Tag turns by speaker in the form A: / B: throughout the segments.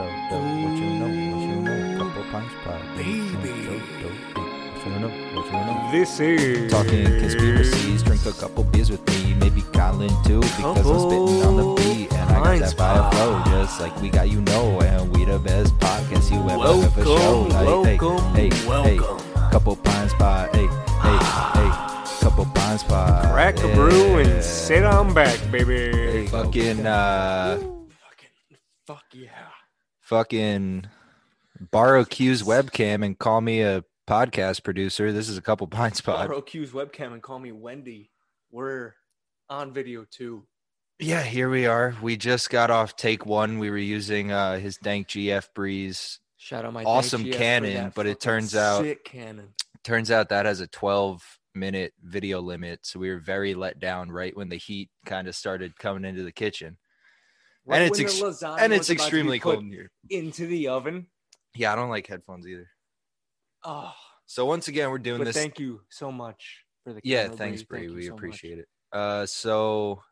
A: What you know? What you know? Couple pints pod.
B: Baby.
A: So dope. What you know? What you know?
B: This is
A: Talking conspiracies, drink a couple beers with me, maybe Colin too, because I'm spitting on the beat and I got that fire flow, just like we got you know, and we the best podcast you ever ever showed.
B: Welcome,
A: Hey,
B: welcome,
A: hey, hey,
B: welcome.
A: hey, couple pines pod, hey, hey, hey, couple pines pod.
B: Crack a
A: yeah.
B: brew and sit on back, baby.
A: Hey, Fucking uh,
B: Fucking fuck yeah.
A: Fucking borrow Q's webcam and call me a podcast producer. This is a couple pines pod.
B: Borrow Q's webcam and call me Wendy. We're on video too.
A: Yeah, here we are. We just got off take one. We were using uh his dank GF Breeze.
B: Shout out my
A: Awesome
B: Canon,
A: but it turns out-
B: Canon.
A: Turns out that has a 12 minute video limit, so we were very let down right when the heat kind of started coming into the kitchen.
B: Right
A: it's ex- and it's
B: about to be
A: extremely cold in here.
B: into the oven.
A: Yeah, I don't like headphones either.
B: Oh,
A: So once again, we're doing
B: but
A: this.
B: thank you so much for the
A: yeah, thanks,
B: Bree. Thank
A: We
B: so much.
A: appreciate it. Uh, so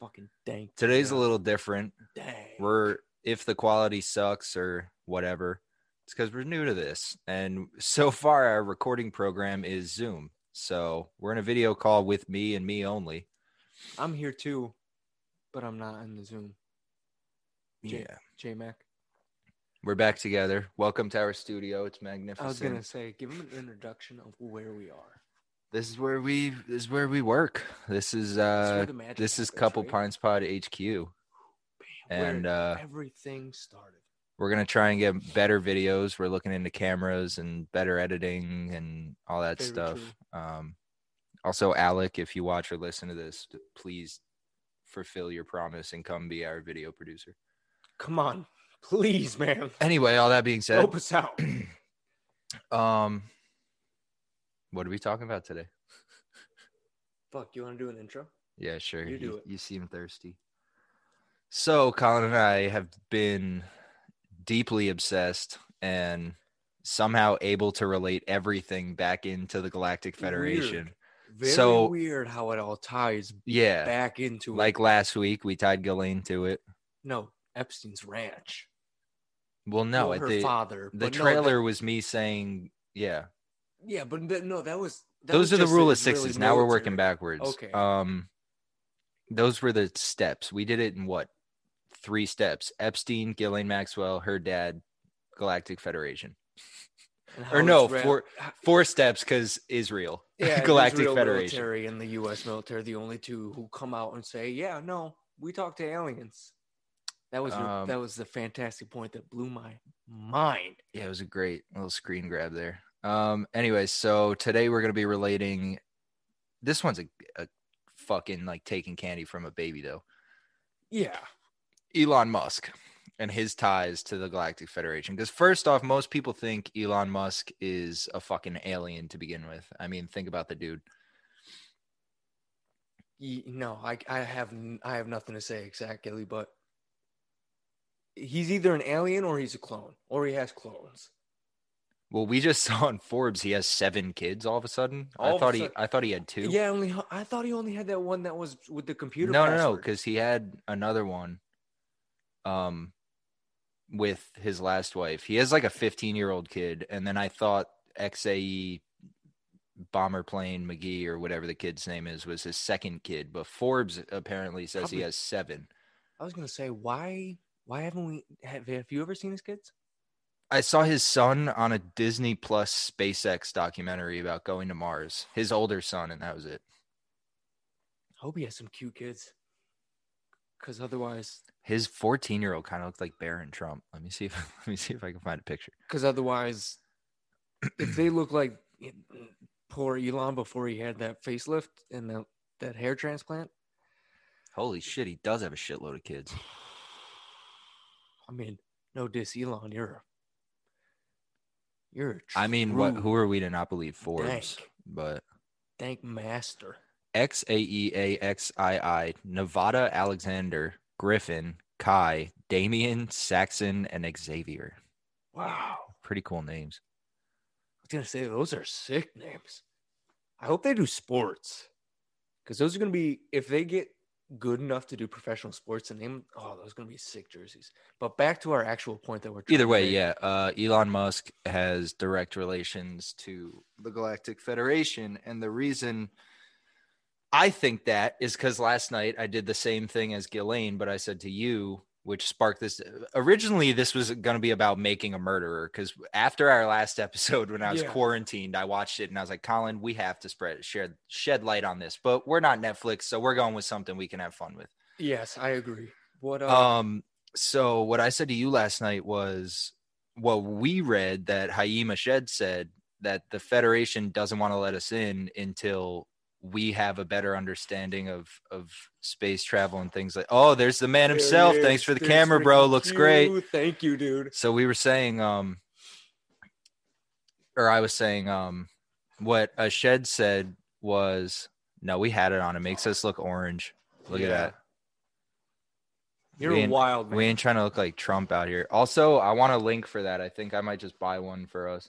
B: Fucking dank.
A: today's a little different.
B: dang.
A: we're if the quality sucks or whatever it's because we're new to this and so far our recording program is zoom so we're in a video call with me and me only
B: I'm here too, but I'm not in the Zoom. J-
A: yeah
B: J Mac.
A: we're back together welcome to our studio it's magnificent.
B: I was gonna say, give him an introduction of where we are.
A: this is where we this is where we work this is uh
B: magic
A: this is couple
B: right?
A: pines pod hq And, uh,
B: everything started.
A: we're gonna try and get better videos we're looking into cameras and better editing and all that stuff
B: true.
A: um also alec if you watch or listen to this please fulfill your promise and come be our video producer
B: Come on, please, man.
A: anyway all that being said
B: Help us out.
A: um what are we talking about today
B: Fuck, you want to do an intro?
A: yeah sure
B: You do
A: you,
B: it.
A: you seem thirsty so colin and i have been deeply obsessed and somehow able to relate everything back into the galactic federation
B: Weird. Very
A: So-
B: weird how it all ties
A: yeah
B: back into
A: like last week we tied Ghislaine to it
B: no Epstein's ranch.
A: well no
B: her
A: the
B: father.
A: the
B: but no,
A: trailer
B: that-
A: was me saying yeah
B: yeah, but no, that was that
A: those
B: was
A: are the rule of sixes
B: really
A: now we're working backwards
B: Okay.
A: um those were the steps we did it in what three steps epstein Ghislaine maxwell her dad galactic federation or no,
B: ra-
A: four- four steps because israel
B: yeah,
A: galactic
B: Israel
A: federation
B: military and the U.S. military, the only two who come out and say, "Yeah, no, we talk to aliens." That was your-
A: Um,
B: that was the fantastic point that blew my mind.
A: yeah it was a great little screen grab there um anyway so today we're gonna be relating this one's a, a fucking like taking candy from a baby though
B: Yeah,
A: Elon Musk and his ties to the Galactic Federation. Because first off, most people think Elon Musk is a fucking alien to begin with. I mean, think about the dude.
B: No, I I have I have nothing to say exactly, but he's either an alien or he's a clone, or he has clones.
A: Well, we just saw on Forbes he has seven kids all of a sudden.
B: All
A: I thought he I thought he had two.
B: Yeah, only I thought he only had that one that was with the computer.
A: no, no, no, because he had another one um with his last wife. He has like a 15 year old kid, and then I thought XAE bomber plane McGee or whatever the kid's name is was his second kid, but Forbes apparently says he has seven.
B: I was gonna say why why haven't we have, have you ever seen his kids?
A: I saw his son on a Disney Plus SpaceX documentary about going to Mars. His older son, and that was it.
B: I hope he has some cute kids. Cause otherwise,
A: His 14 year old kind of looked like Barron Trump. Let me see if let me see if I can find a picture.
B: cause otherwise, if they look like poor Elon before he had that facelift and the, that hair transplant,
A: Holy shit, he does have a shitload of kids.
B: I mean, no diss, Elon, you're a, you're. A
A: I mean, what? Who are we to not believe Forbes?
B: dank,
A: But
B: dank master.
A: X A E A X I I, Nevada, Alexander, Griffin, Kai, Damien, Saxon, and Xavier.
B: Wow.
A: Pretty cool names.
B: I was gonna say those are sick names. I hope they do sports, because those are gonna be if they get good enough to do professional sports and name oh those are gonna be sick jerseys. But back to our actual point that we're
A: Either way, yeah. Uh, Elon Musk has direct relations to the Galactic Federation, and the reason I think that is because last night I did the same thing as Ghislaine, but I said to you, which sparked this. Originally, this was going to be about making a murderer because after our last episode, when I was
B: Yeah.
A: quarantined, I watched it and I was like, Colin, we have to spread share shed light on this, but we're not Netflix, so we're going with something we can have fun with.
B: Yes, I agree. What uh,
A: Um, so what I said to you last night was what we read that Haim Eshed said that the Federation doesn't want to let us in until we have a better understanding of of space travel and things like. Oh, there's the man himself. Thanks for the
B: There's
A: camera, bro. Looks
B: Q.
A: great.
B: Thank you, dude.
A: So we were saying, um, or I was saying, um, what Eshed said was, no, we had it on. It makes us look orange. Look at that.
B: You're wild, man.
A: We ain't trying to look like Trump out here. Also, I want a link for that. I think I might just buy one for us.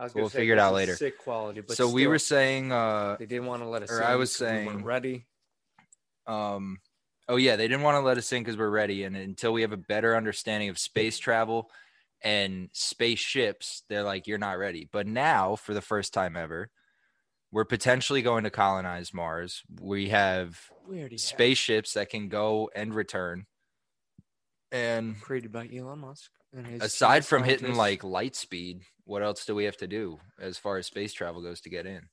B: I was
A: we'll
B: gonna say,
A: figure it out later.
B: Sick quality, but
A: so we were saying, uh,
B: they didn't want to let us.
A: or
B: in
A: I was
B: because we
A: saying-
B: ready.
A: um, oh yeah, they didn't want to let us in because we're ready, and until we have a better understanding of space travel and spaceships, they're like, you're not ready. But now, for the first time ever, we're potentially going to colonize Mars. We have
B: already have.
A: spaceships that can go and return. And
B: created by Elon Musk. And his
A: aside from
B: of
A: hitting like light speed, what else do we have to do as far as space travel goes to get in?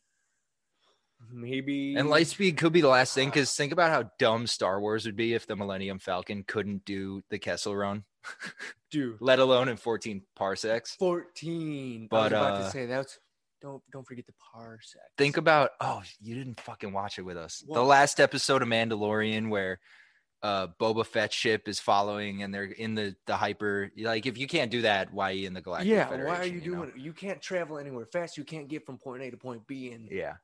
B: maybe
A: And light speed could be the last thing because think about how dumb Star Wars would be if the Millennium Falcon couldn't do the Kessel run,
B: dude
A: let alone in 14 parsecs.
B: fourteen.
A: But,
B: I was about
A: uh,
B: to say that's don't don't forget the parsec.
A: Think about oh, you didn't fucking watch it with us. The last episode of Mandalorian where uh Boba Fett ship is following and they're in the the hyper like if you can't do that, why are you in the Galactic
B: yeah,
A: Federation?
B: why are you,
A: know?
B: doing it? You can't travel anywhere fast. You can't get from point A to point B in
A: Yeah.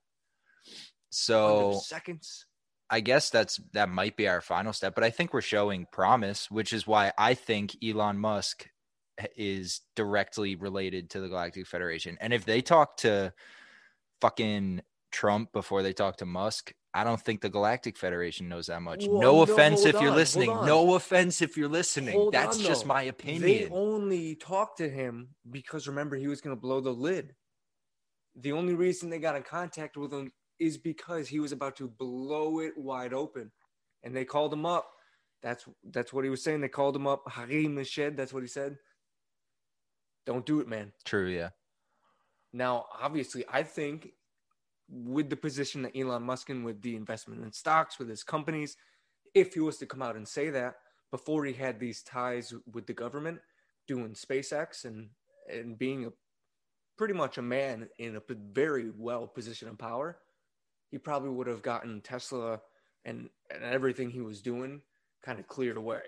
A: So
B: seconds.
A: I guess that's that might be our final step, but I think we're showing promise, which is why I think Elon Musk is directly related to the Galactic Federation. And if they talk to fucking Trump before they talk to Musk, I don't think the Galactic Federation knows that much.
B: Well,
A: no
B: no,
A: offense if
B: on,
A: you're listening. No offense if you're listening.
B: Hold
A: That's
B: on,
A: just my
B: They
A: opinion.
B: only talked to him because remember he was going to blow the lid. The only reason they got in contact with him is because he was about to blow it wide open, and they called him up. That's that's what he was saying. They called him up. Haim Eshed. That's what he said. Don't do it, man.
A: True, yeah.
B: Now, obviously, I think with the position that Elon Musk in with the investment in stocks with his companies, if he was to come out and say that before he had these ties with the government, doing SpaceX and and being a pretty much a man in a very well position of power, he probably would have gotten Tesla and, and everything he was doing kind of cleared away.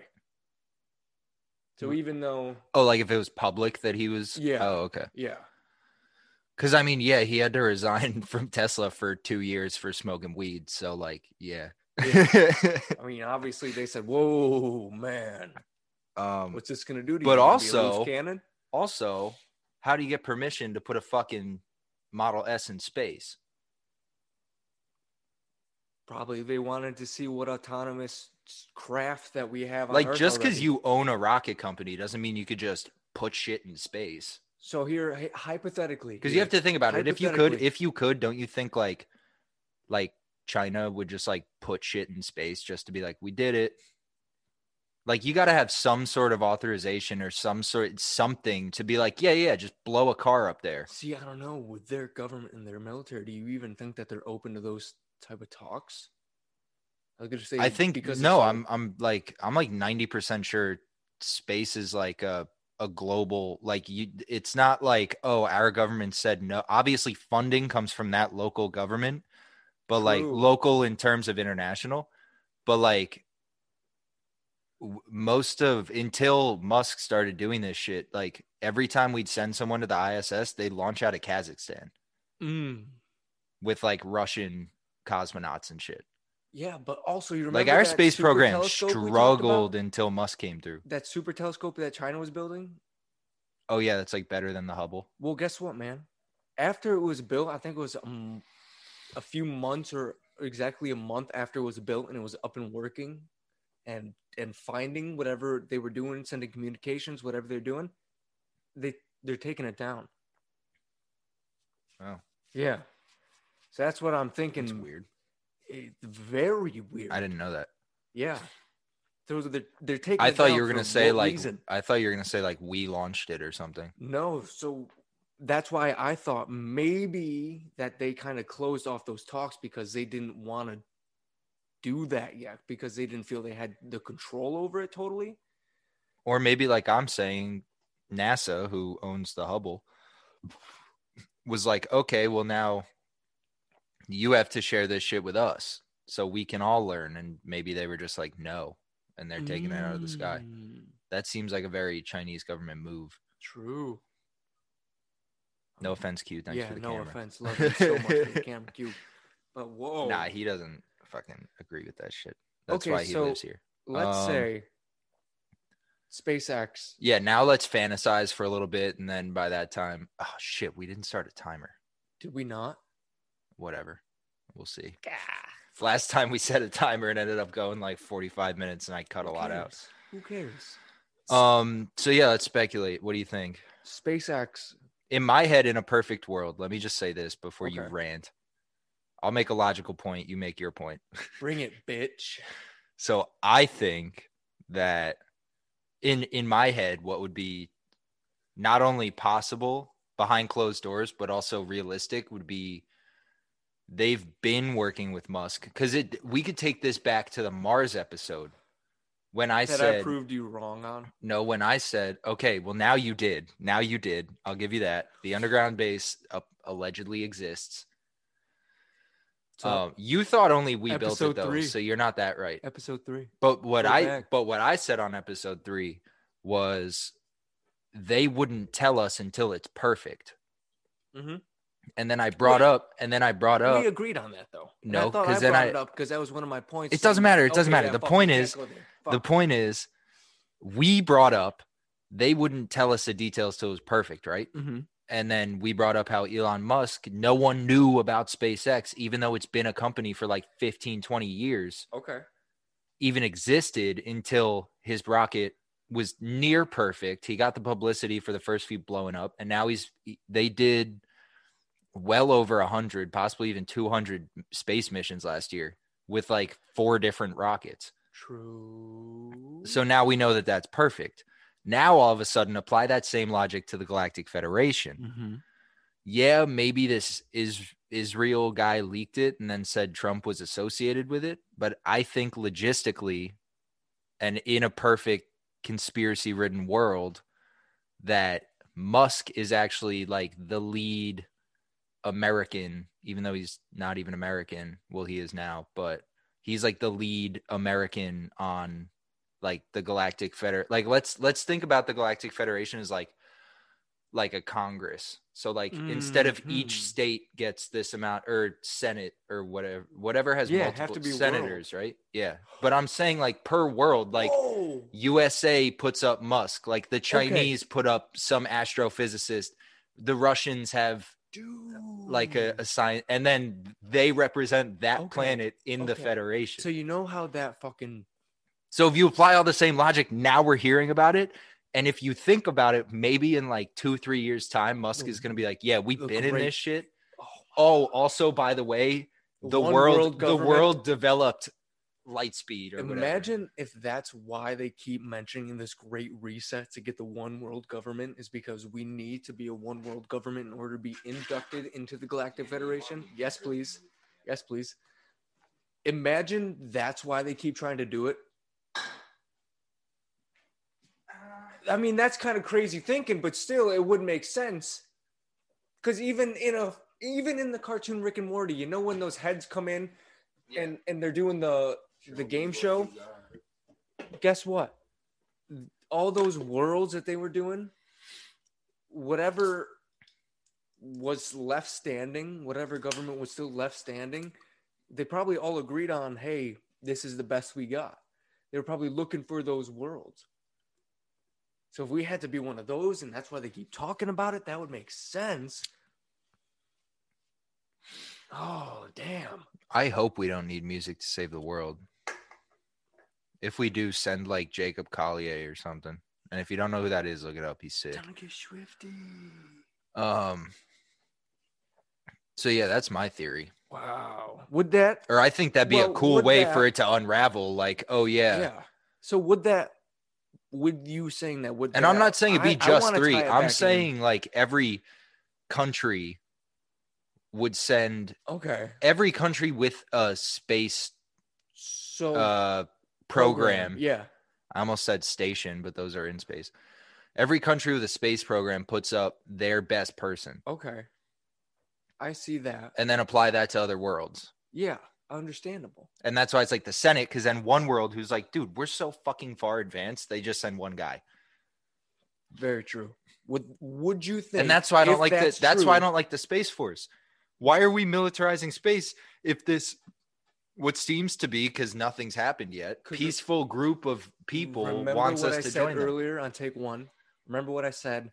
B: So
A: Mm.
B: even though,
A: Oh, like if it was public that he was
B: Yeah.
A: Oh, okay.
B: yeah,
A: Cause I mean, yeah, he had to resign from Tesla for two years for smoking weed. So like, yeah.
B: I mean, obviously they said, "Whoa, man,
A: um
B: what's this gonna do to you?"
A: But
B: a loose
A: also-
B: cannon.
A: also, how do you get permission to put a fucking Model S in space?
B: Probably they wanted to see what autonomous craft that we have. On
A: Like
B: Earth
A: just because you own a rocket company doesn't mean you could just put shit in space.
B: So here, hypothetically,
A: Because you have to think about it. If you could, if you could, don't you think like like China would just like put shit in space just to be like, we did it. Like you got to have some sort of authorization or some sort something to be like, yeah, yeah, just blow a car up there.
B: see, I don't know with their government and their military. Do you even think that they're open to those type of talks? I was gonna say.
A: I think
B: because
A: no, I'm I'm like I'm like 90% sure space is like a a global like you it's not like oh our government said no. Obviously funding comes from that local government but like local in terms of international but like most of until Musk started doing this shit like every time we'd send someone to the ISS they'd launch out of Kazakhstan.
B: Mm.
A: with like Russian cosmonauts and shit
B: Yeah, but also you remember
A: like our space program
B: telescope we talked
A: struggled until Musk came through.
B: That super telescope that China was building.
A: Oh yeah, that's like better than the Hubble.
B: Well, guess what, man? After it was built, I think it was um, a few months or exactly a month after it was built and it was up and working, and and finding whatever they were doing, sending communications, whatever they're doing, they they're taking it down.
A: Oh,
B: Yeah. So that's what I'm thinking.
A: it's weird.
B: It's very weird.
A: I didn't know that.
B: Yeah. So they're, they're taking.
A: I thought you were gonna say like
B: reason?
A: I thought you were gonna say like we launched it or something.
B: No, so that's why I thought maybe that they kind of closed off those talks because they didn't want to do that yet because they didn't feel they had the control over it totally.
A: Or maybe like I'm saying, NASA, who owns the Hubble, was like, okay, well now you have to share this shit with us so we can all learn. And maybe they were just like, no, and they're taking it out of the sky.
B: Mm,
A: That seems like a very Chinese government move.
B: True.
A: No offense, Q. Thanks
B: yeah,
A: for the
B: no
A: camera.
B: offense. Love you so much for the camera Q. But whoa.
A: Nah, he doesn't fucking agree with that shit. That's
B: Okay,
A: why he
B: so-
A: lives here.
B: Let's
A: um,
B: say SpaceX.
A: Yeah, now let's fantasize for a little bit, and then by that time, oh shit, we didn't start a timer.
B: Did we not?
A: Whatever, we'll see. Last time we set a timer, and ended up going like 45 minutes, and I cut a
B: Who
A: lot out.
B: Who cares?
A: Um, so yeah, let's speculate. What do you think?
B: SpaceX.
A: In my head, in a perfect world, let me just say this before you rant. I'll make a logical point. You make your point.
B: Bring it, bitch.
A: So I think that in in my head, what would be not only possible behind closed doors, but also realistic would be they've been working with Musk because it we could take this back to the Mars episode when I
B: that
A: said
B: I proved you wrong on.
A: no when I said okay well now you did now you did I'll give you that the underground base uh, allegedly exists.
B: So,
A: um, you thought only we built it though,
B: three.
A: so you're not that right.
B: episode three.
A: But what
B: Go
A: I
B: back.
A: but what I said on episode three was they wouldn't tell us until it's perfect.
B: Mhm.
A: And then I brought
B: Wait.
A: up and then I brought up
B: we agreed on that though.
A: No,
B: I thought
A: 'cause
B: I
A: then
B: brought
A: I-
B: it up because that was one of my points.
A: It doesn't matter, it doesn't
B: okay,
A: matter.
B: yeah,
A: The point is- the point is we brought up they wouldn't tell us the details till it was perfect, right?
B: Mhm.
A: And then we brought up how Elon Musk, no one knew about SpaceX, even though it's been a company for like 15, 20 years.
B: Okay.
A: even existed until his rocket was near perfect. He got the publicity for the first few blowing up, and now he's they did well over a hundred, possibly even two hundred space missions last year with like four different rockets.
B: True.
A: So now we know that that's perfect. Now all of a sudden, apply that same logic to the Galactic Federation
B: Mhm.
A: yeah, maybe this is Israel guy leaked it and then said Trump was associated with it, but I think logistically and in a perfect conspiracy ridden world that Musk is actually like the lead American, even though he's not even American. Well, he is now, but he's like the lead American on like the Galactic Feder. Like let's let's think about the Galactic Federation as like like a Congress. So like instead of each
B: Mhm.
A: state gets this amount or Senate or whatever whatever has
B: Yeah, have
A: multiple
B: to be
A: senators, right? Yeah. But I'm saying like per world, like
B: Whoa.
A: USA puts up Musk, like the Chinese put up some astrophysicist, the Russians have
B: Dude.
A: like a, a sign, and then they represent that
B: Okay,
A: planet in the. Federation.
B: So you know how that fucking
A: So if you apply all the same logic, now we're hearing about it. And if you think about it, maybe in like two, three years' time, Musk is going to be like, "Yeah, we've been in this shit."
B: oh,
A: Oh, also, by the way, the
B: one
A: world, the world developed light speed or whatever.
B: Imagine if that's why they keep mentioning this great reset to get the one world government is because we need to be a one world government in order to be inducted into the Galactic Federation. Yes, please. Yes, please. Imagine that's why they keep trying to do it. Uh, I mean, that's kind of crazy thinking, but still, it would make sense. Because even in a even in the cartoon Rick and Morty, you know when those heads come in and and they're doing the the game show. Guess what? All those worlds that they were doing, whatever was left standing, whatever government was still left standing, they probably all agreed on, hey, this is the best we got. They were probably looking for those worlds. So if we had to be one of those, and that's why they keep talking about it, that would make sense. Oh, damn.
A: I hope we don't need music to save the world. If we do, send like Jacob Collier or something. And if you don't know who that is, look it up. He's sick.
B: Don't get swifty.
A: Um. So yeah, that's my theory.
B: Wow. Would that
A: Or I think that'd be
B: Well,
A: a cool way
B: that-
A: for it to unravel. Like, oh
B: yeah.
A: yeah.
B: So would that would you saying that would
A: And I'm not saying it'd be
B: I- I
A: just
B: wanna
A: three.
B: tie it back
A: I'm
B: in.
A: saying like every country would send
B: okay.
A: every country with a space
B: So
A: uh program.
B: Yeah.
A: I almost said station, but those are in space. Every country with a space program puts up their best person
B: Okay. I see that.
A: and then apply that to other worlds.
B: Yeah. Understandable.
A: And that's why it's like the Senate, because then one world who's like, dude, we're so fucking far advanced, they just send one guy.
B: Very true. Would would you think
A: and that's why I don't
B: if
A: like
B: that's
A: the that's why I
B: true-
A: don't like the Space Force. Why are we militarizing space if this what seems to be because nothing's happened yet peaceful group of people
B: Remember
A: wants
B: what
A: us
B: I
A: to
B: said
A: join them.
B: earlier on take one. Remember what I said?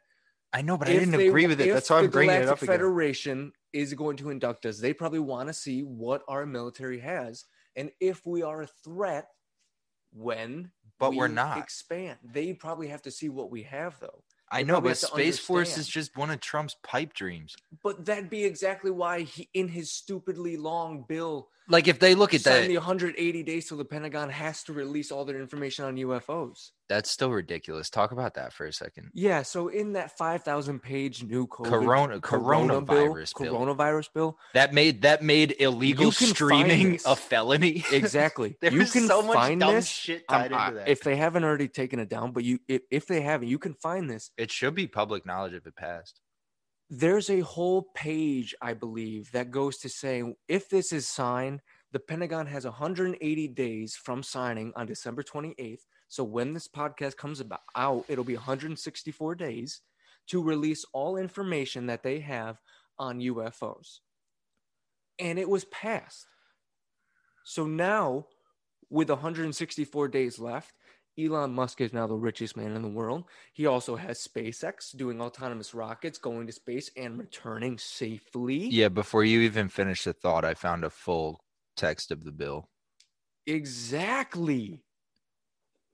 A: I know, but I
B: If
A: didn't
B: they-
A: agree with it.
B: if
A: That's why I'm bringing it
B: Galactic
A: up again.
B: Federation is going to induct us. They probably want to see what our military has, and if we are a threat when.
A: But we're not.
B: Expand. They probably have to see what we have, though.
A: I know,
B: probably
A: but
B: have to
A: Space Force is
B: understand.
A: just one of Trump's pipe dreams.
B: But that'd be exactly why he, in his stupidly long bill,
A: Like if they look at that,
B: the 180 days till the Pentagon has to release all their information on UFOs.
A: that's still ridiculous. Talk about that for a second.
B: Yeah, so in that 5,000 page new COVID,
A: Corona
B: Corona
A: coronavirus
B: bill,
A: bill.
B: coronavirus bill,
A: That made that made illegal
B: You can find
A: streaming a felony.
B: exactly.
A: There
B: you can
A: so much
B: find
A: dumb
B: this.
A: shit tied into that.
B: if they haven't already taken it down, but you if, if they haven't, you can find this.
A: it should be public knowledge if it passed.
B: There's a whole page, I believe, that goes to saying if this is signed, the Pentagon has 180 days from signing on December 28th. So when this podcast comes about out, it'll be 164 days to release all information that they have on UFOs. And it was passed. So now, with 164 days left, Elon Musk is now the richest man in the world. He also has SpaceX doing autonomous rockets, going to space and returning safely.
A: Yeah, before you even finish the thought, I found a full text of the bill.
B: Exactly.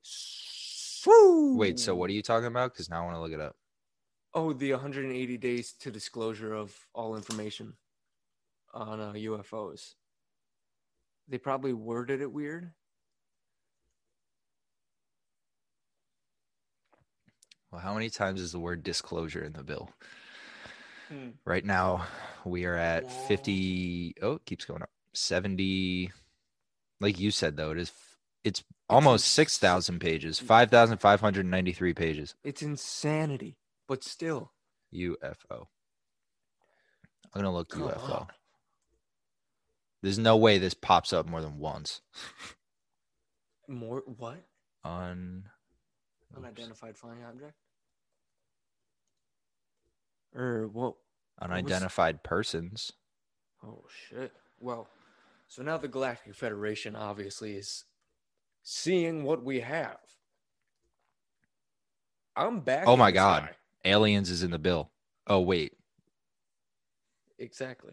B: So,
A: Wait, so what are you talking about? Because now I want to look it up.
B: Oh, the 180 days to disclosure of all information on uh, UFOs. They probably worded it weird.
A: Well, how many times is the word disclosure in the bill?
B: Hmm.
A: Right now, we are at 50. Oh, it keeps going up. 70. Like you said, though, it is. It's almost
B: ins-
A: 6,000 pages, 5,593 pages.
B: It's insanity, but still.
A: UFO. I'm going to look
B: Come
A: UFO.
B: on.
A: There's no way this pops up more than once.
B: More what?
A: Un. Oops.
B: Unidentified flying object? Or what?
A: Unidentified persons.
B: Oh shit. Well, so now the Galactic Federation obviously is seeing what we have. I'm back.
A: Oh my God. Aliens is in the bill. Oh, wait.
B: Exactly.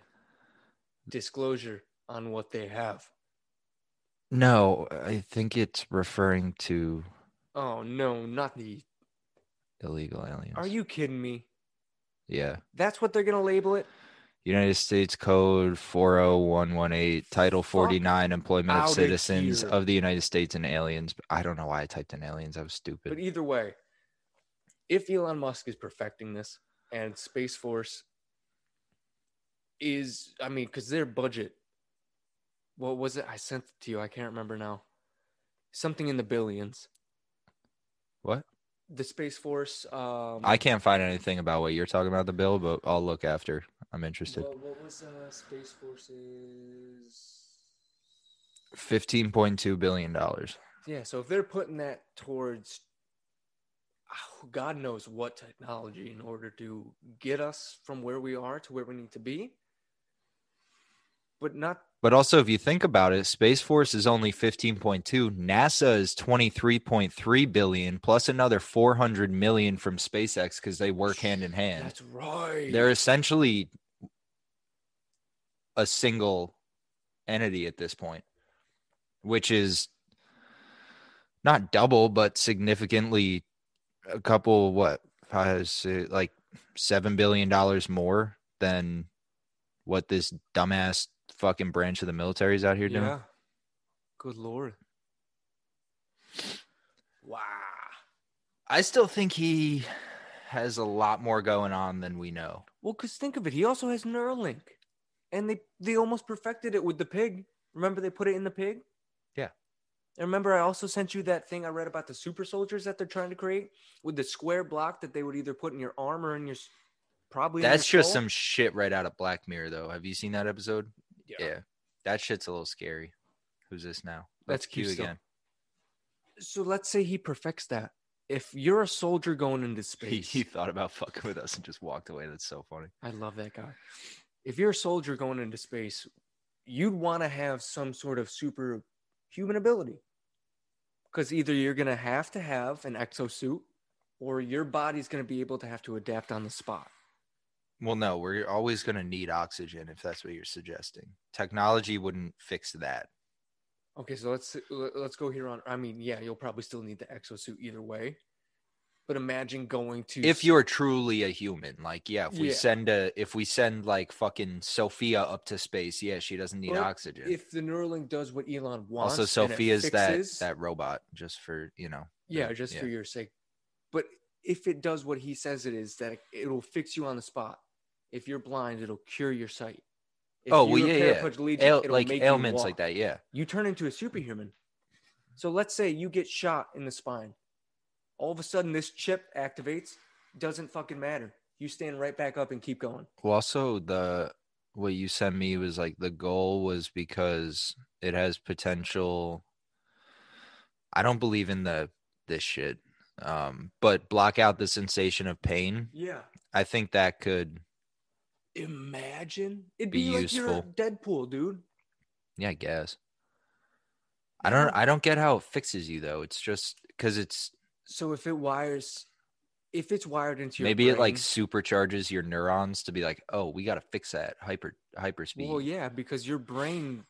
B: Disclosure on what they have.
A: No, I think it's referring to
B: Oh no, not the.
A: illegal aliens.
B: Are you kidding me?
A: Yeah.
B: That's what they're gonna label it.
A: United States Code 40118, Title
B: Fuck
A: 49, Employment of
B: outta
A: Citizens
B: here.
A: of the United States and Aliens. I don't know why I typed in aliens. I was stupid.
B: But
A: stupid.
B: either way, if Elon Musk is perfecting this and Space Force is, I mean, because their budget, what was it? I sent it to you. I can't remember now. Something in the billions.
A: What?
B: The Space Force. Um,
A: I can't find anything about what you're talking about the bill, but I'll look after. I'm interested.
B: What, what was uh, Space Force's?
A: $15.2 billion.
B: Yeah, so if they're putting that towards oh, God knows what technology in order to get us from where we are to where we need to be, but not
A: But also, if you think about it, Space Force is only 15.2. NASA is 23.3 billion, plus another 400 million from SpaceX because they work hand in hand.
B: That's right.
A: They're essentially a single entity at this point, which is not double, but significantly a couple, what, has like $7 billion more than what this dumbass fucking branch of the military is out here doing.
B: Yeah. Good lord. Wow.
A: I still think he has a lot more going on than we know.
B: Well, because think of it, he also has Neuralink, and they they almost perfected it with the pig. Remember, they put it in the pig.
A: Yeah.
B: And remember, I also sent you that thing I read about the super soldiers that they're trying to create with the square block that they would either put in your arm or in your probably.
A: That's
B: your
A: just some shit right out of Black Mirror, though. Have you seen that episode? Yeah. That shit's a little scary. Who's this now?
B: That's
A: Q
B: still.
A: again.
B: So let's say he perfects that. If you're a soldier going into
A: He,
B: space,
A: he thought about fucking with us and just walked away. That's so funny.
B: I love that guy. If you're a soldier going into space, you'd want to have some sort of superhuman ability. Because either you're going to have to have an exosuit or your body's going to be able to have to adapt on the spot.
A: Well, no, we're always going to need oxygen if that's what you're suggesting. Technology wouldn't fix that.
B: Okay, so let's let's go here on. I mean, yeah, you'll probably still need the exosuit either way. But imagine going to
A: If you're truly a human, like, yeah, if we
B: Yeah.
A: send a, if we send like fucking Sophia up to space, yeah, she doesn't need
B: But
A: oxygen.
B: if the Neuralink does what Elon wants,
A: also, Sophia's
B: fixes-
A: that that robot, just for you know.
B: Yeah,
A: the-
B: just for your sake. But if it does what he says it is, that it'll fix you on the spot. If you're blind, it'll cure your sight. If
A: Oh, well, yeah, yeah.
B: paraplegic,
A: Ail- like ailments like that. Yeah.
B: You turn into a superhuman. So let's say you get shot in the spine. All of a sudden, this chip activates. Doesn't fucking matter. You stand right back up and keep going.
A: Well, also the what you sent me was like the goal was because it has potential. I don't believe in the this shit, um, but block out the sensation of pain.
B: Yeah.
A: I think that could,
B: Imagine it'd
A: Be
B: be, like you're
A: useful.
B: Deadpool, dude.
A: yeah, I guess. I don't. I don't get how it fixes you though. It's just because it's
B: So if it wires, if it's wired into your
A: maybe it like supercharges your neurons to be like, oh, we got to fix that hyper hyper speed.
B: Well, yeah, because your brain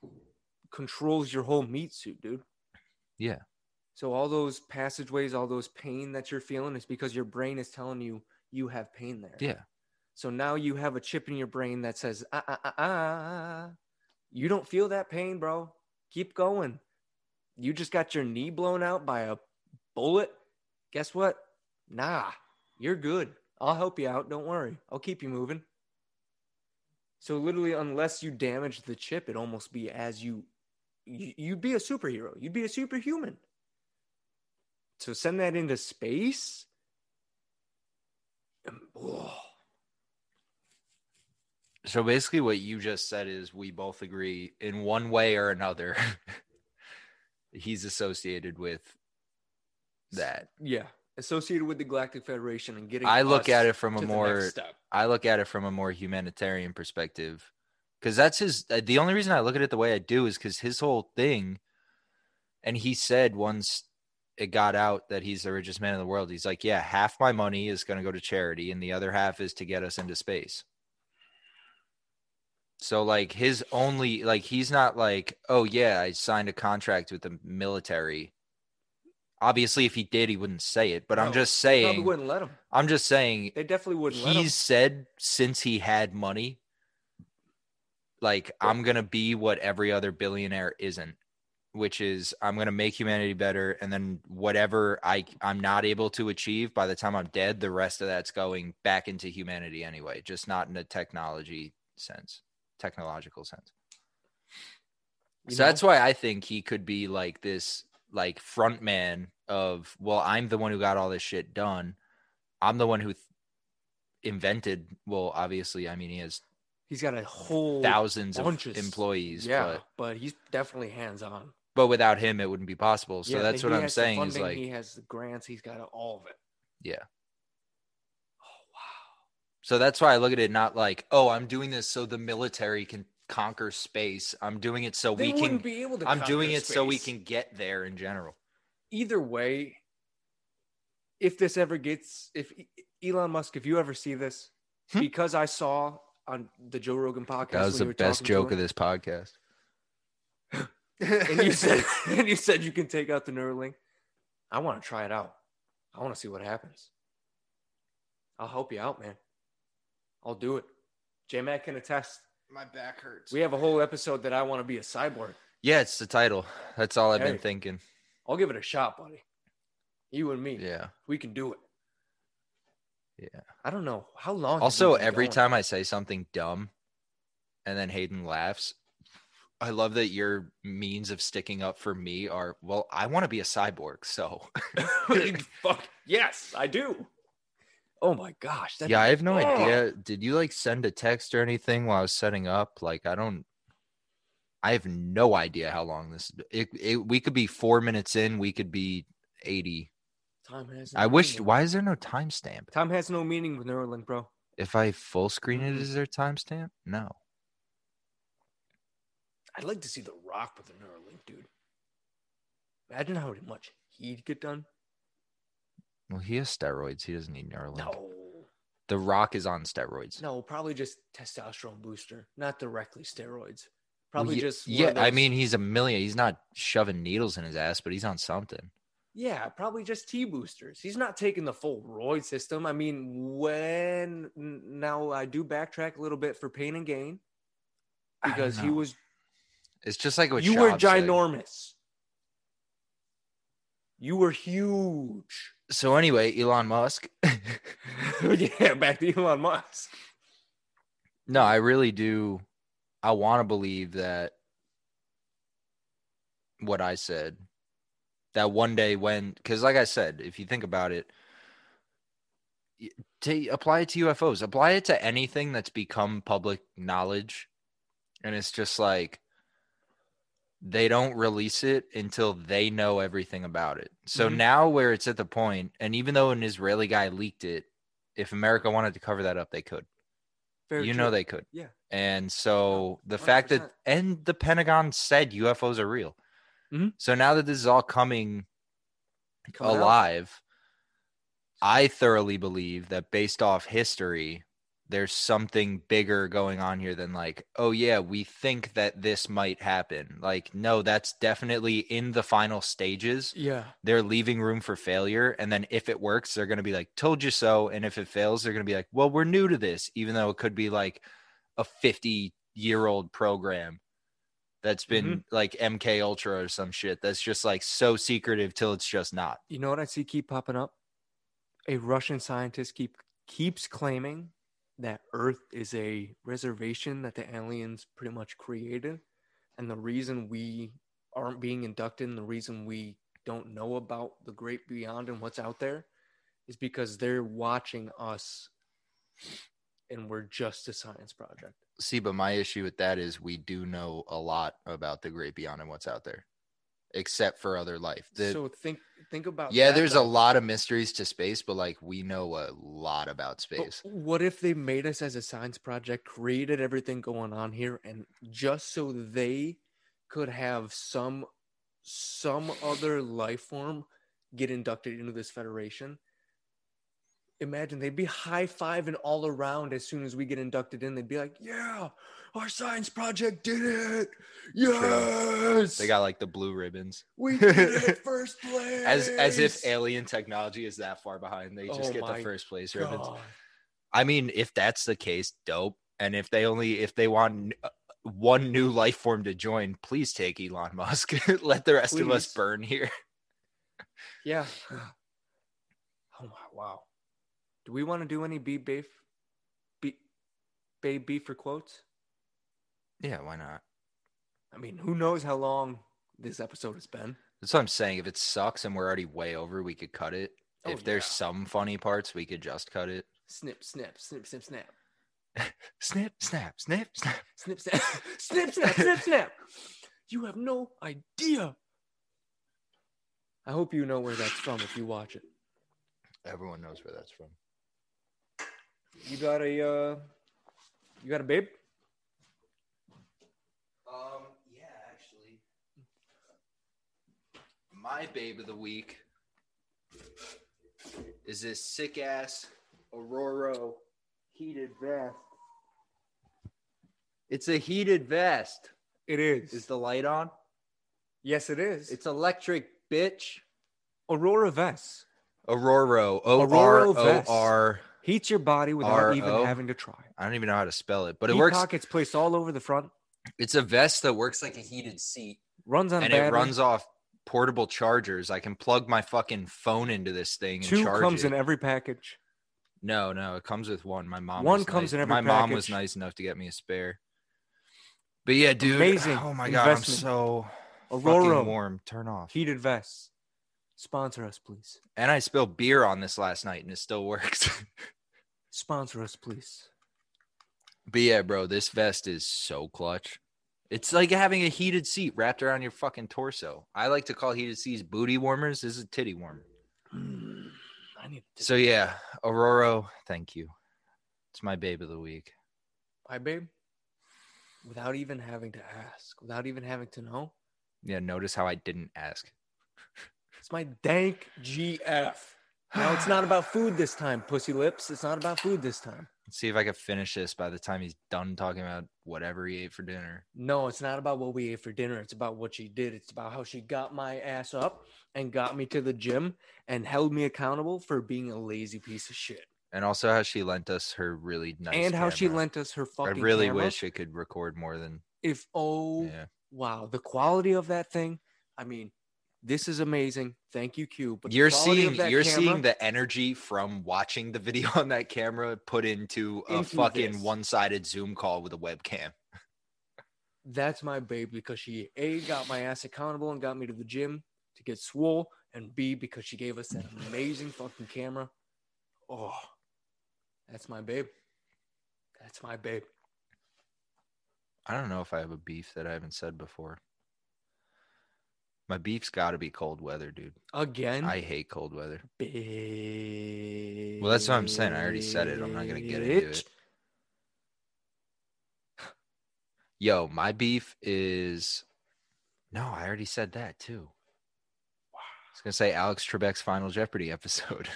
B: controls your whole meat suit, dude.
A: Yeah.
B: So all those passageways, all those pain that you're feeling is because your brain is telling you you have pain there.
A: yeah.
B: So now you have a chip in your brain that says, ah, ah, ah, ah. You don't feel that pain, bro. Keep going. You just got your knee blown out by a bullet. Guess what? Nah, you're good. I'll help you out. Don't worry. I'll keep you moving. So literally, unless you damage the chip, it almost be as you, you you'd be a superhero. You'd be a superhuman. So send that into space. Um, whoa.
A: So basically, what you just said is we both agree in one way or another. he's associated with that.
B: Yeah, associated with the Galactic Federation and getting.
A: I look at it from a
B: to the next
A: more. I look at it from a more humanitarian perspective because that's his. uh, The only reason I look at it the way I do is because his whole thing, and he said once it got out that he's the richest man in the world, he's like, yeah, half my money is going to go to charity, and the other half is to get us into space. So like his only like he's not like, oh yeah, I signed a contract with the military. Obviously, if he did, he wouldn't say it. But I'm
B: No,
A: just
B: Probably
A: saying,
B: wouldn't let him.
A: I'm just saying
B: They definitely wouldn't let him.
A: he's said since he had money like i'm gonna be what every other billionaire isn't which is i'm gonna make humanity better and then whatever i i'm not able to achieve by the time i'm dead the rest of that's going back into humanity anyway just not in a technology sense technological sense
B: You
A: so
B: know?
A: that's why i think he could be like this like front man of well i'm the one who got all this shit done i'm the one who th- invented well obviously i mean he has
B: He's got a whole
A: thousands of
B: of
A: employees
B: Yeah,
A: but
B: but, he's definitely hands on.
A: but without him it wouldn't be possible so that's what i'm saying is like
B: he has the grants. He's got all of it.
A: Yeah. So that's why i look at it not like oh i'm doing this so the military can conquer space i'm doing it so
B: They
A: we can
B: be able to.
A: i'm doing it so we can get there in general
B: Either way, if this ever gets, if Elon Musk, if you ever see this,
A: Hmm?
B: because I saw on the Joe Rogan podcast.
A: That was the best joke of this podcast.
B: and you said and you said you can take out the Neuralink. I want to try it out. I want to see what happens. I'll help you out, man. I'll do it. J Mac can attest.
A: My back hurts.
B: We have a whole episode that I want to be a cyborg.
A: yeah, it's the title. That's all I've
B: Hey.
A: been thinking.
B: I'll give it a shot, buddy. You and me,
A: Yeah.
B: we can do it.
A: Yeah.
B: I don't know how long.
A: Also, every
B: going?
A: time I say something dumb and then Hayden laughs, I love that your means of sticking up for me are, well, I want to be a cyborg. So,
B: Fuck yes, I do. Oh my gosh.
A: yeah, I have no idea. Did you like send a text or anything while I was setting up? Like, I don't, I have no idea how long this, it, it, we could be four minutes in, we could be 80.
B: Time has. No
A: I wish,
B: meaning.
A: why is there no timestamp?
B: Time has no meaning with Neuralink, bro.
A: If I full screen it,
B: Mhm.
A: is there timestamp? No.
B: I'd like to see The Rock with a Neuralink, dude. Imagine how much he'd get done.
A: Well, he has steroids. He doesn't need Neuralink.
B: No,
A: The Rock is on steroids.
B: no, probably just testosterone booster, not directly steroids.
A: Well,
B: Probably
A: ye-
B: just one
A: yeah.
B: of
A: I
B: those-
A: mean, he's a million. He's not shoving needles in his ass, but he's on something.
B: yeah, probably just T boosters. He's not taking the full roid system. I mean, when n- now I do backtrack a little bit for pain and gain
A: I don't
B: because he
A: know.
B: was
A: It's just like what
B: you were
A: said.
B: ginormous. You were huge.
A: So anyway, Elon Musk.
B: yeah, back to Elon Musk.
A: no, I really do. I want to believe that what I said. That one day when, because like I said, if you think about it, to apply it to UFOs, apply it to anything that's become public knowledge, and it's just like they don't release it until they know everything about it. So
B: Mhm.
A: now, where it's at the point, and even though an Israeli guy leaked it, if America wanted to cover that up, they could.
B: Very
A: you
B: true.
A: know they could.
B: Yeah.
A: And so the fact that and the Pentagon said UFOs are real.
B: Mhm.
A: So now that this is all coming
B: Coming out.
A: alive, I thoroughly believe that based off history, there's something bigger going on here than like, oh yeah, we think that this might happen. Like, no, that's definitely in the final stages.
B: Yeah.
A: They're leaving room for failure. And then if it works, they're gonna be like, told you so. And if it fails, they're gonna be like, well, we're new to this, even though it could be like a 50 year old program that's mm-hmm. been like MK Ultra or some shit that's just like so secretive till it's just not.
B: You know what I see keep popping up? A Russian scientist keep keeps claiming that Earth is a reservation that the aliens pretty much created, and the reason we aren't being inducted, and the reason we don't know about the great beyond and what's out there, is because they're watching us, and we're just a science project.
A: See, but my issue with that is we do know a lot about the great beyond and what's out there, except for other life. The-
B: so think think about
A: yeah,
B: that,
A: there's a lot of mysteries to space, but like we know a lot about
B: But
A: space.
B: what if they made us as a science project, created everything going on here, and just so they could have some some other life form get inducted into this federation? Imagine they'd be high fiving all around as soon as we get inducted in. They'd be like, "Yeah, our science project did it! Yes,
A: They got like the blue ribbons.
B: we did it first place."
A: As as if alien technology is that far behind. They just
B: Oh
A: get the first place ribbons. I mean, if that's the case, dope. And if they only if they want uh, one new life form to join, please take Elon Musk. Let the rest of us burn here.
B: Yeah. Oh wow. Do we want to do any beef beef? Babe beef for quotes?
A: Yeah, why not?
B: I mean, who knows how long this episode has been?
A: That's what I'm saying. If it sucks and we're already way over, we could cut it.
B: Oh,
A: if there's
B: yeah.
A: some funny parts, we could just cut it.
B: Snip, snip, snip, snip, snap.
A: Snip, snap, snip, snap.
B: Snip, snap, snip, snap, snip, snap. You have no idea. I hope you know where that's from if you watch it.
A: Everyone knows where that's from.
B: You got a uh you got a babe?
A: Um, yeah, actually. My babe of the week is this sick ass Aurora heated vest It's a heated vest.
B: It is.
A: Is the light on?
B: yes, it is.
A: It's electric, bitch.
B: Aurora Vest.
A: Aurora. O R
B: Aurora
A: O
B: vest.
A: R.
B: Heats your body without even having to try.
A: I don't even know how to spell it, but it
B: Heat
A: works.
B: pockets placed all over the front.
A: It's a vest that works like a heated seat,
B: Runs on
A: and
B: battery.
A: it runs off portable chargers. I can plug my fucking phone into this thing and
B: Two
A: charge
B: comes
A: it.
B: Comes in every package.
A: No, no, it comes with one. My mom.
B: One comes
A: nice-
B: in every package.
A: My mom was nice enough to get me a spare. But yeah, dude.
B: Amazing
A: Oh my god, I'm so
B: Aurora
A: fucking warm. Turn off.
B: heated vests. Sponsor us, please.
A: And I spilled beer on this last night, and it still works.
B: Sponsor us, please.
A: but yeah, bro, this vest is so clutch. It's like having a heated seat wrapped around your fucking torso. I like to call heated seats booty warmers. This is a titty warmer.
B: Mm, I need to.
A: So yeah, Aurora, thank you. It's my babe of the week.
B: Hi, babe. Without even having to ask, without even having to know,
A: Yeah, notice how I didn't ask.
B: it's my dank GF. Now it's not about food this time, pussy lips. It's not about food this time.
A: Let's see if I can finish this by the time he's done talking about whatever he ate for dinner.
B: No, it's not about what we ate for dinner. It's about what she did. It's about how she got my ass up and got me to the gym and held me accountable for being a lazy piece of shit.
A: And also how she lent us her really nice
B: and how she lent us her fucking.
A: I really
B: camera.
A: wish it could record more than
B: if oh
A: yeah.
B: wow, the quality of that thing. I mean, this is amazing. Thank you, Q. But
A: You're seeing you're
B: camera-
A: seeing the energy from watching the video on that camera put into a
B: Into
A: fucking
B: this.
A: one-sided Zoom call with a webcam.
B: That's my babe because she A got my ass accountable and got me to the gym to get swole, and B because she gave us that amazing fucking camera. Oh, that's my babe. That's my babe.
A: I don't know if I have a beef that I haven't said before. My beef's got to be cold weather, dude.
B: Again,
A: I hate cold weather.
B: bitch.
A: Well, that's what I'm saying. I already said it. I'm not gonna get into it. Yo, my beef is no, I already said that too. I was gonna say Alex Trebek's Final Jeopardy episode,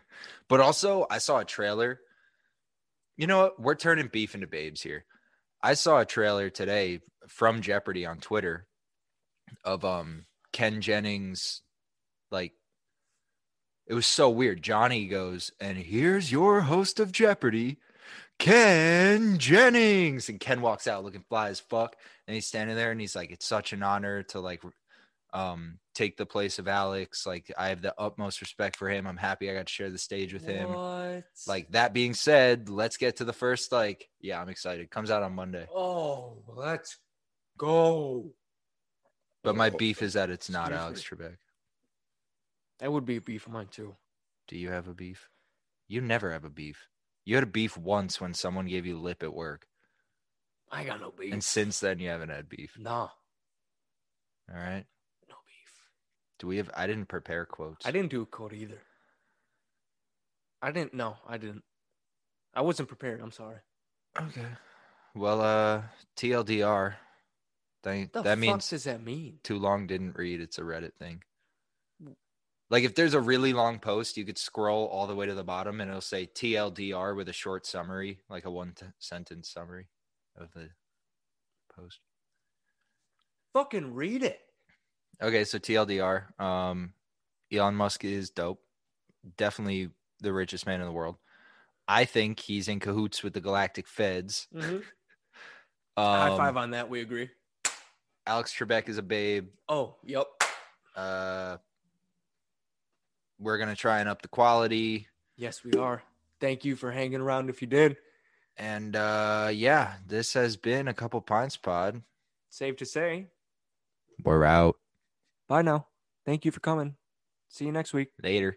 A: but also I saw a trailer. You know what? We're turning beef into babes here. I saw a trailer today from Jeopardy on Twitter of um Ken Jennings, like it was so weird. Johnny goes, and here's your host of Jeopardy, Ken Jennings. And Ken walks out looking fly as fuck. And he's standing there and he's like, It's such an honor to like um take the place of Alex. Like I have the utmost respect for him. I'm happy I got to share the stage with him.
B: What?
A: Like that being said, let's get to the first like yeah, I'm excited. Comes out on Monday.
B: oh, let's go.
A: But my beef is that it's not
B: excuse
A: Alex. Trebek.
B: That would be a beef of mine too.
A: Do you have a beef? You never have a beef. You had a beef once when someone gave you lip at work.
B: I got no beef.
A: And since then you haven't had beef.
B: nah,
A: All right.
B: no beef.
A: Do we have I didn't prepare quotes.
B: I didn't do a quote either. I didn't. No, I didn't. I wasn't prepared. I'm sorry.
A: Okay. Well, uh TLDR. Thank,
B: The
A: that
B: fuck
A: means
B: does that mean?
A: too long didn't read. It's a Reddit thing. Like if there's a really long post, you could scroll all the way to the bottom and it'll say TLDR with a short summary, like a one t- sentence summary of the post.
B: Fucking read it.
A: Okay, so TLDR, um, Elon Musk is dope. Definitely the richest man in the world. I think he's in cahoots with the Galactic Feds. Um,
B: High five on that. We agree.
A: Alex Trebek is a babe.
B: Oh, yep.
A: Uh, we're gonna try and up the quality.
B: Yes, we are. Thank you for hanging around. If you did,
A: And uh, yeah, this has been a couple pints pod.
B: safe to say.
A: We're out
B: Bye now. Thank you for coming. See you next week.
A: later.